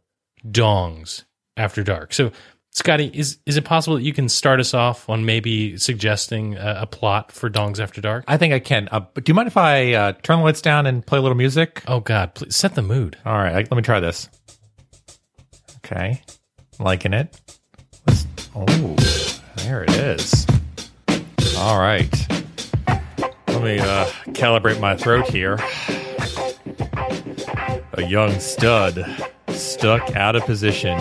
Dongs After Dark. So Scotty, is is it possible that you can start us off on maybe suggesting a, a plot for Dongs After Dark? I think I can. Uh, but do you mind if I uh, turn the lights down and play a little music? Oh God, please set the mood. All right, let me try this. Okay, liking it. Let's, oh, there it is. All right. Let me uh, calibrate my throat here. A young stud stuck out of position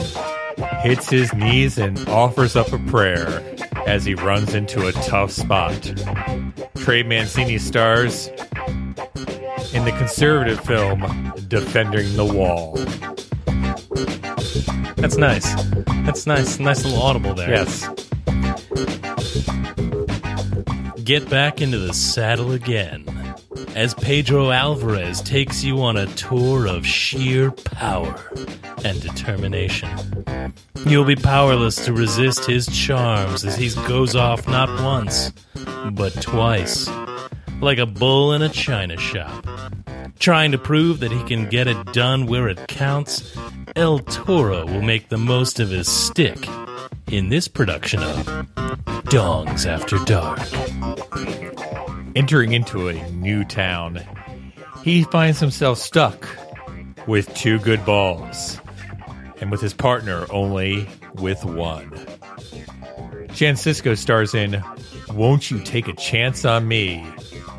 hits his knees and offers up a prayer as he runs into a tough spot. Trey Mancini stars in the conservative film Defending the Wall. That's nice. That's nice. Nice little audible there. Yes. Get back into the saddle again as Pedro Alvarez takes you on a tour of sheer power and determination. You'll be powerless to resist his charms as he goes off not once, but twice, like a bull in a china shop. Trying to prove that he can get it done where it counts, El Toro will make the most of his stick in this production of Dongs After Dark. Entering into a new town, he finds himself stuck with two good balls and with his partner only with one. Chance Sisco stars in Won't You Take a Chance on Me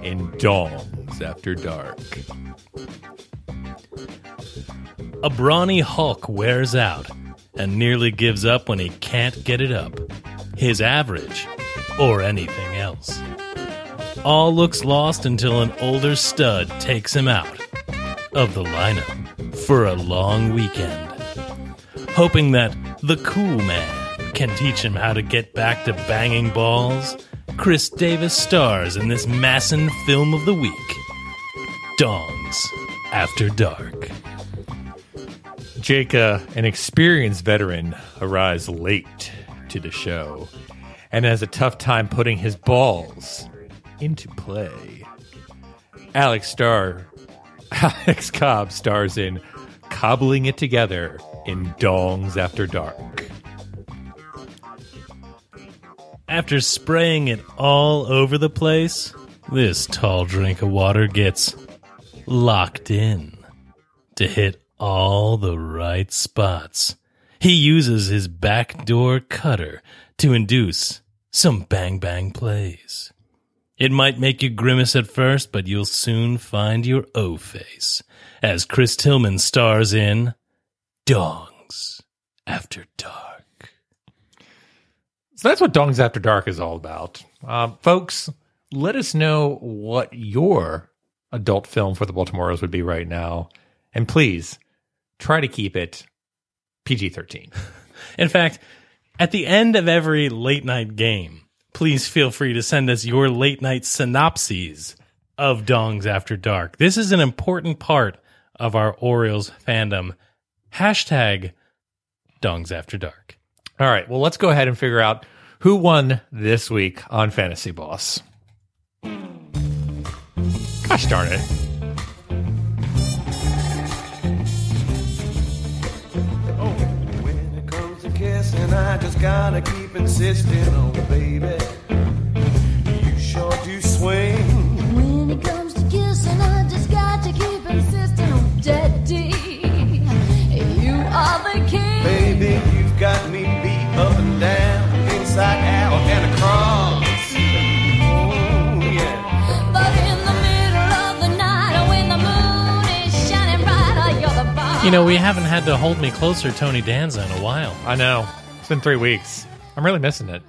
in Dongs After Dark. A brawny Hulk wears out and nearly gives up when he can't get it up. His average, or anything else. All looks lost until an older stud takes him out of the lineup for a long weekend. Hoping that the cool man can teach him how to get back to banging balls, Chris Davis stars in this MASN film of the week Dongs After Dark. Jake, uh, an experienced veteran, arrives late to the show and has a tough time putting his balls into play. Alex Star, Alex Cobb stars in Cobbling It Together in Dongs After Dark. After spraying it all over the place, this tall drink of water gets locked in to hit all the right spots. He uses his backdoor cutter to induce some bang bang plays. It might make you grimace at first, but you'll soon find your O face as Chris Tillman stars in Dongs After Dark. So that's what Dongs After Dark is all about. Um, folks, let us know what your adult film for the Baltimore Orioles would be right now. And please try to keep it PG 13. In fact, at the end of every late night game, please feel free to send us your late night synopses of Dongs After Dark. This is an important part of our Orioles fandom. Hashtag Dongs After Dark. All right. Well, let's go ahead and figure out who won this week on Fantasy Boss. Gosh darn it. To kissing, I just gotta keep insisting, oh baby. You sure do swing. When it comes to kissing, I just got to keep insisting on daddy. You are the king. Baby, you've got me beat up and down, inside out and across. Oh, yeah. But in the middle of the night, when the moon is shining bright, you're the boss. You know, we haven't had to hold me closer, Tony Danza, in a while. I know. Been three weeks. I'm really missing it.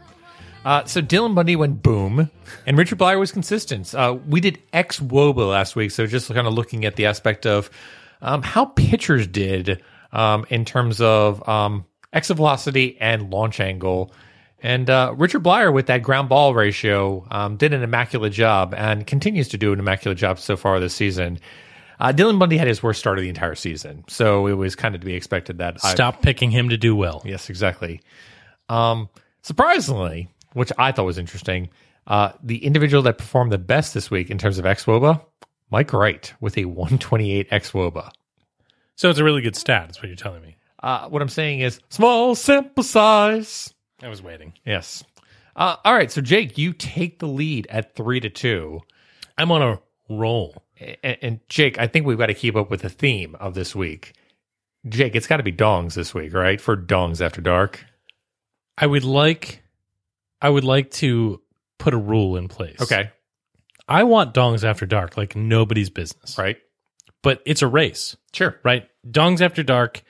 Uh, so Dylan Bundy went boom, and Richard Bleier was consistent. Uh, we did xWOBA last week, so just kind of looking at the aspect of um, how pitchers did um, in terms of um, exit velocity and launch angle. And uh, Richard Bleier, with that ground ball ratio, um, did an immaculate job and continues to do an immaculate job so far this season. Uh, Dylan Bundy had his worst start of the entire season, so it was kind of to be expected that I- Stop picking him to do well. Yes, exactly. Um, surprisingly, which I thought was interesting, uh, the individual that performed the best this week in terms of xWOBA, Mike Wright, with a 128 xWOBA. So it's a really good stat, is what you're telling me. Uh, what I'm saying is small sample size. I was waiting. Yes. Uh, all right. So Jake, you take the lead at three to two. I'm on a roll. And, and Jake, I think we've got to keep up with the theme of this week. Jake, it's got to be dongs this week, right? For dongs after dark. I would like I would like to put a rule in place. Okay. I want dongs after dark like nobody's business. Right. But it's a race, Sure. right? Dongs after dark,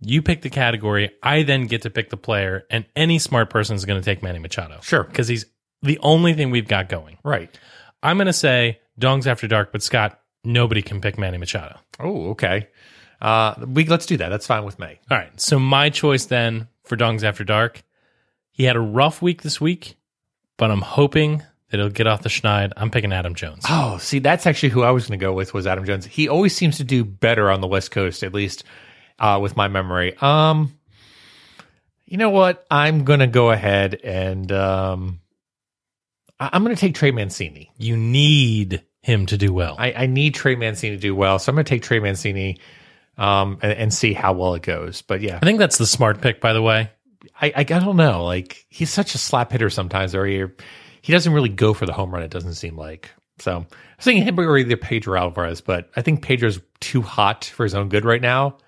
you pick the category, I then get to pick the player, and any smart person is going to take Manny Machado. Sure. Because he's the only thing we've got going. Right. I'm going to say dongs after dark, but Scott, nobody can pick Manny Machado. Oh, okay. Uh, we let's do that. That's fine with me. All right. So my choice then for Dongs After Dark, he had a rough week this week, but I'm hoping that he'll get off the schneid. I'm picking Adam Jones. Oh, see, that's actually who I was going to go with was Adam Jones. He always seems to do better on the West Coast, at least uh, with my memory. Um, you know what? I'm going to go ahead and um, I- I'm going to take Trey Mancini. You need him to do well. I, I need Trey Mancini to do well, so I'm going to take Trey Mancini um, and, and see how well it goes. But yeah, I think that's the smart pick, by the way. I, I I don't know. Like he's such a slap hitter sometimes, or he he doesn't really go for the home run. It doesn't seem like. So I was thinking him or either Pedro Alvarez, but I think Pedro's too hot for his own good right now.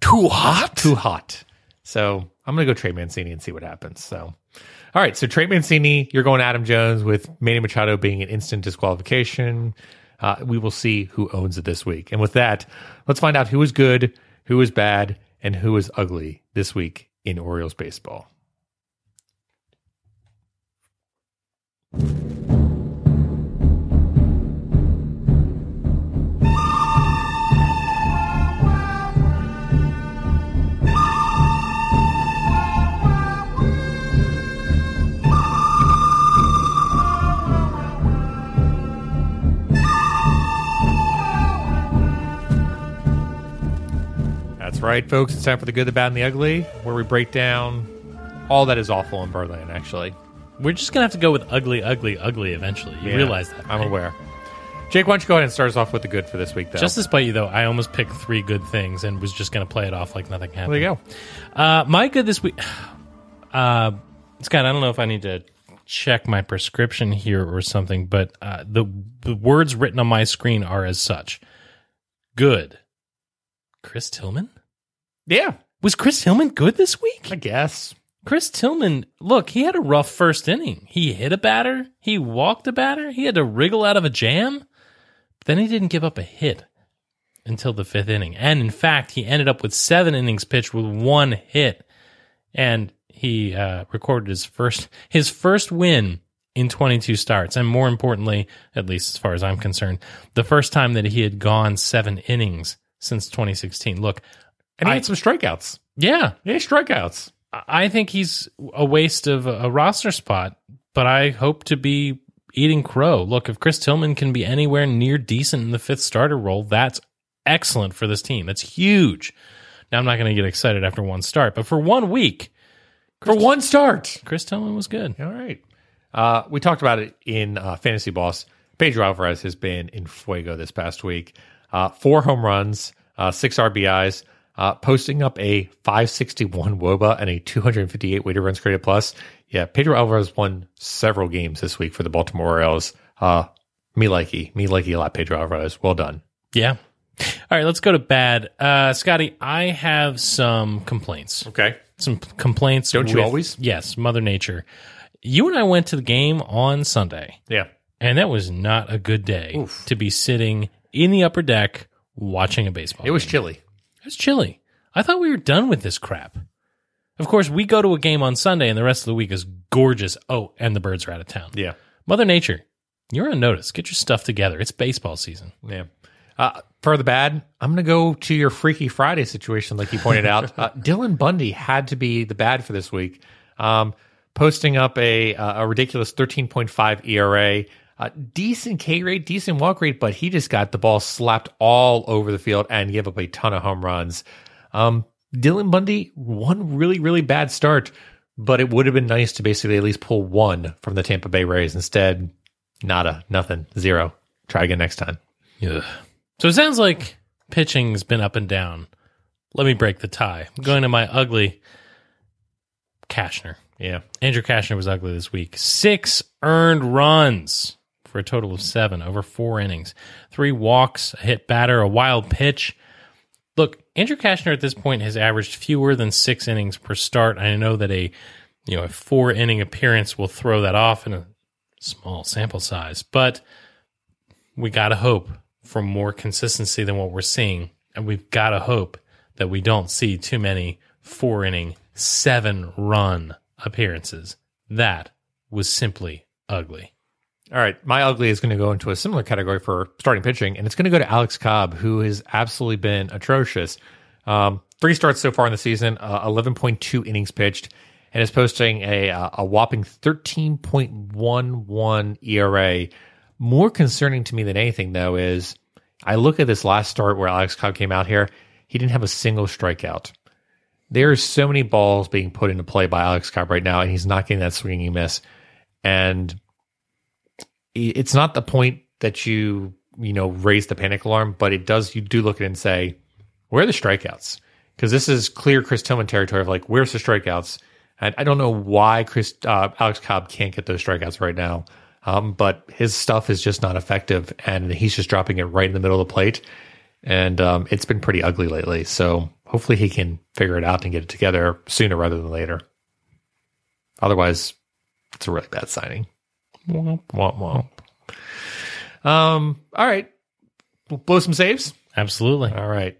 Too hot? Too hot. So I'm gonna go Trey Mancini and see what happens. So all right, so Trey Mancini, you're going Adam Jones with Manny Machado being an instant disqualification. Uh, we will see who owns it this week. And with that, let's find out who is good, who is bad, and who is ugly this week in Orioles baseball. Right, folks. It's time for the good, the bad, and the ugly, where we break down all that is awful in Birdland, actually. We're just going to have to go with ugly, ugly, ugly eventually. You Yeah, realize that. I'm right? aware. Jake, why don't you go ahead and start us off with the good for this week, though? Just to spite you, though, I almost picked three good things and was just going to play it off like nothing happened. there you go. Uh, my good this week, uh, Scott. I don't know if I need to check my prescription here or something, but uh, the the words written on my screen are as such. Good. Chris Tillman Yeah, was Chris Tillman good this week? I guess. Chris Tillman, look, he had a rough first inning. He hit a batter, he walked a batter, he had to wriggle out of a jam. But Then he didn't give up a hit until the fifth inning. And in fact, he ended up with seven innings pitched with one hit. And he uh, recorded his first his first win in 22 starts. And more importantly, at least as far as I'm concerned, the first time that he had gone seven innings since 2016. Look, And he I- had some strikeouts. yeah, Yeah, strikeouts. I think he's a waste of a roster spot, but I hope to be eating crow. Look, if Chris Tillman can be anywhere near decent in the fifth starter role, that's excellent for this team. That's huge. Now, I'm not going to get excited after one start, but for one week, For one start. Chris Tillman was good. All right. Uh, we talked about it in uh, Fantasy Boss. Pedro Alvarez has been in fuego this past week. Uh, four home runs, uh, six RBIs, uh, posting up a 561 WOBA and a 258 weighted runs created plus. Yeah, Pedro Alvarez won several games this week for the Baltimore Orioles. Uh, me likey, me likey a lot, Pedro Alvarez. Well done. Yeah. All right, let's go to bad. Uh, Scotty, I have some complaints. Okay. Some complaints. Don't you always? Yes, Mother Nature. You and I went to the game on Sunday. Yeah. And that was not a good day to be sitting in the upper deck watching a baseball. It was chilly. It was chilly. I thought we were done with this crap. Of course, we go to a game on Sunday and the rest of the week is gorgeous. Oh, and the birds are out of town. Yeah. Mother Nature, you're on notice. Get your stuff together. It's baseball season. Yeah. Uh, for the bad, I'm going to go to your Freaky Friday situation, like you pointed out. Uh, Dylan Bundy had to be the bad for this week, um, posting up a uh, a ridiculous 13.5 ERA, uh, decent K rate, decent walk rate, but he just got the ball slapped all over the field and gave up a ton of home runs. Um, Dylan Bundy, one really really bad start, but it would have been nice to basically at least pull one from the Tampa Bay Rays. Instead, nada, nothing, zero. Try again next time. Ugh. So it sounds like pitching's been up and down. Let me break the tie. I'm going to my ugly Cashner. Yeah. Andrew Cashner was ugly this week. Six earned runs for a total of seven over four innings. Three walks, a hit batter, a wild pitch. Look, Andrew Cashner at this point has averaged fewer than six innings per start. I know that a you know a four inning appearance will throw that off in a small sample size, but we gotta hope for more consistency than what we're seeing, and we've gotta hope that we don't see too many four inning, seven run appearances. That was simply ugly. All right, my ugly is going to go into a similar category for starting pitching, and it's going to go to Alex Cobb, who has absolutely been atrocious. Um, three starts so far in the season, uh, 11.2 innings pitched, and is posting a uh, a whopping 13.11 ERA. More concerning to me than anything, though, is I look at this last start where Alex Cobb came out here. He didn't have a single strikeout. There are so many balls being put into play by Alex Cobb right now, and he's not getting that swinging miss. And it's not the point that you you know raise the panic alarm, but it does. You do look at it and say, where are the strikeouts? Because this is clear Chris Tillman territory of like, where's the strikeouts? And I don't know why Chris uh, Alex Cobb can't get those strikeouts right now, um, but his stuff is just not effective, and he's just dropping it right in the middle of the plate, and um, it's been pretty ugly lately. So hopefully he can figure it out and get it together sooner rather than later. Otherwise, it's a really bad signing. Womp, womp, womp. Um. All right. We'll blow some saves. Absolutely. All right.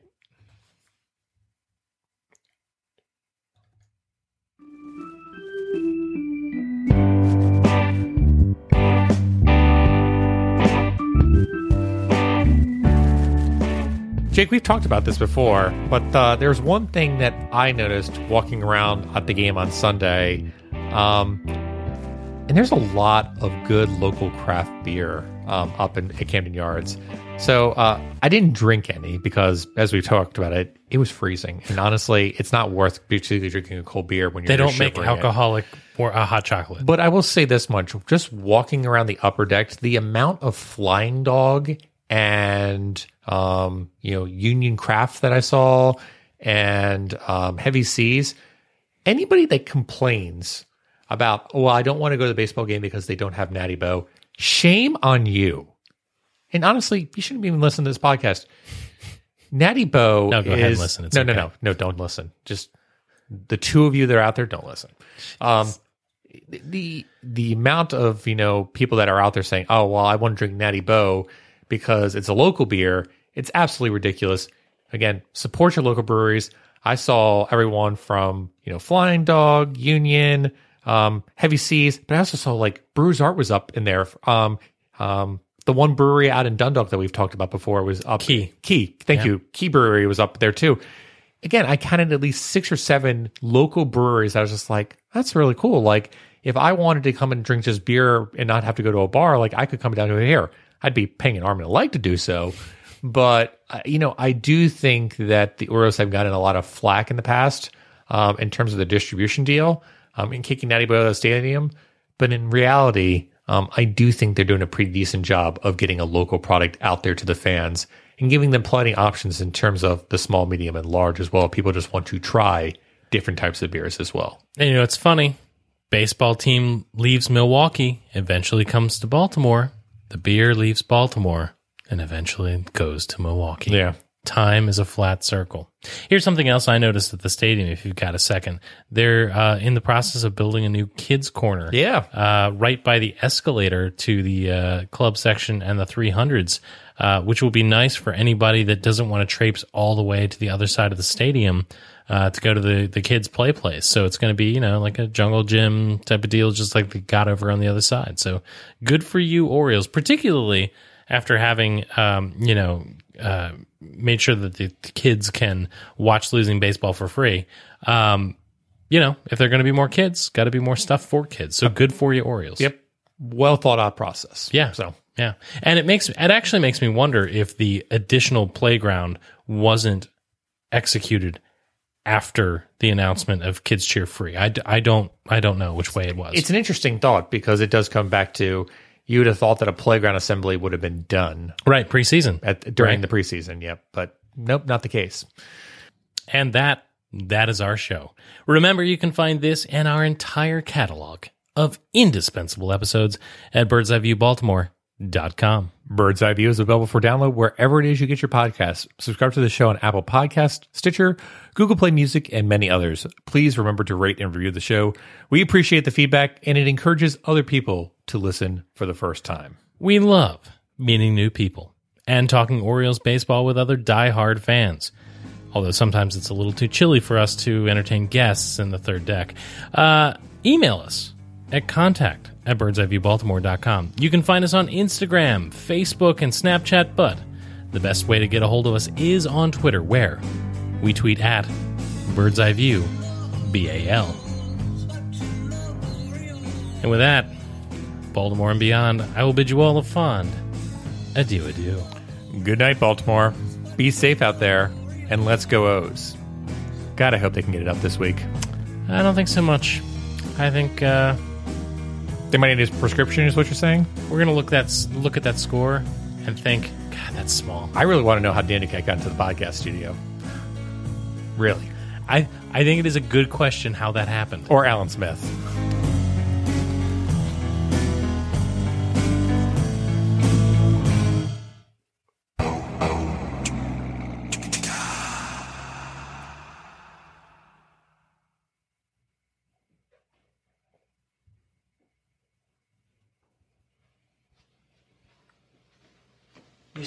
Jake, we've talked about this before, but uh, there's one thing that I noticed walking around at the game on Sunday. Um, and there's a lot of good local craft beer um, up in at Camden Yards. So uh, I didn't drink any because, as we talked about it, it was freezing. And honestly, it's not worth basically drinking a cold beer when you're They don't make shivering it. alcoholic or a hot chocolate. But I will say this much: just walking around the upper deck, the amount of flying dog and um, you know Union Craft that I saw, and um, Heavy Seas. Anybody that complains about, oh, well, I don't want to go to the baseball game because they don't have Natty Boh. Shame on you. And honestly, you shouldn't even listen to this podcast. Natty Boh No, go ahead and is- listen. It's no, no, okay. no, no. Don't listen. Just the two of you that are out there, don't listen. Um, the the amount of you know people that are out there saying, "Oh, well, I want to drink Natty Boh because it's a local beer," it's absolutely ridiculous. Again, support your local breweries. I saw everyone from you know Flying Dog, Union, um, Heavy Seas, but I also saw like Brewer's Art was up in there. Um, um, the one brewery out in Dundalk that we've talked about before was up. Key. Key, thank you. Key Brewery was up there too. Again, I counted at least six or seven local breweries. I was just like, that's really cool. Like, if I wanted to come and drink just beer and not have to go to a bar, like I could come down here. I'd be paying an arm and a leg to do so. But, uh, you know, I do think that the Orioles have gotten a lot of flack in the past um, in terms of the distribution deal um, in kicking Natty Boh out of the stadium. But in reality, um, I do think they're doing a pretty decent job of getting a local product out there to the fans and giving them plenty of options in terms of the small, medium, and large as well. People just want to try different types of beers as well. And you know, it's funny. Baseball team leaves Milwaukee, eventually comes to Baltimore. The beer leaves Baltimore and eventually goes to Milwaukee. Yeah. Time is a flat circle. Here's something else I noticed at the stadium. If you've got a second, they're uh, in the process of building a new kids' corner. Yeah. uh, right by the escalator to the uh, club section and the 300s, uh, which will be nice for anybody that doesn't want to traipse all the way to the other side of the stadium uh, to go to the, the kids' play place. So it's going to be, you know, like a jungle gym type of deal, just like they got over on the other side. So good for you, Orioles, particularly after having, um, you know, uh, made sure that the kids can watch losing baseball for free. Um, you know, if they're going to be more kids, got to be more stuff for kids. So good for you, Orioles. Yep. Well thought out process. Yeah. So yeah, and it makes it actually makes me wonder if the additional playground wasn't executed after the announcement of Kids Cheer Free. I, I don't I don't know which way it was. it's an interesting thought because it does come back to you would have thought that a playground assembly would have been done right preseason, at during Right. the preseason. Yep. But nope, not the case. and that that is our show. Remember, you can find this and our entire catalog of indispensable episodes at birdseyeviewbaltimore.com. Bird's Eye View is available for download wherever it is you get your podcasts. Subscribe to the show on Apple Podcast, Stitcher, Google Play Music, and many others. Please remember to rate and review the show. We appreciate the feedback, and it encourages other people to listen for the first time. We love meeting new people and talking Orioles baseball with other diehard fans. Although sometimes it's a little too chilly for us to entertain guests in the third deck. Uh, email us at contact at birdseyeviewbaltimore.com. You can find us on Instagram, Facebook, and Snapchat, but the best way to get a hold of us is on Twitter, where we tweet at Bird's Eye View, B A L. And with that, Baltimore and beyond, I will bid you all a fond adieu, adieu. Good night, Baltimore. Be safe out there, and let's go O's. God, I hope they can get it up this week. I don't think so much. I think uh, They might need his prescription, is what you're saying? we're gonna look that look at that score and think, God, that's small. I really want to know how Danny Cat got into the podcast studio. Really. I I think it is a good question how that happened. Or Alan Smith.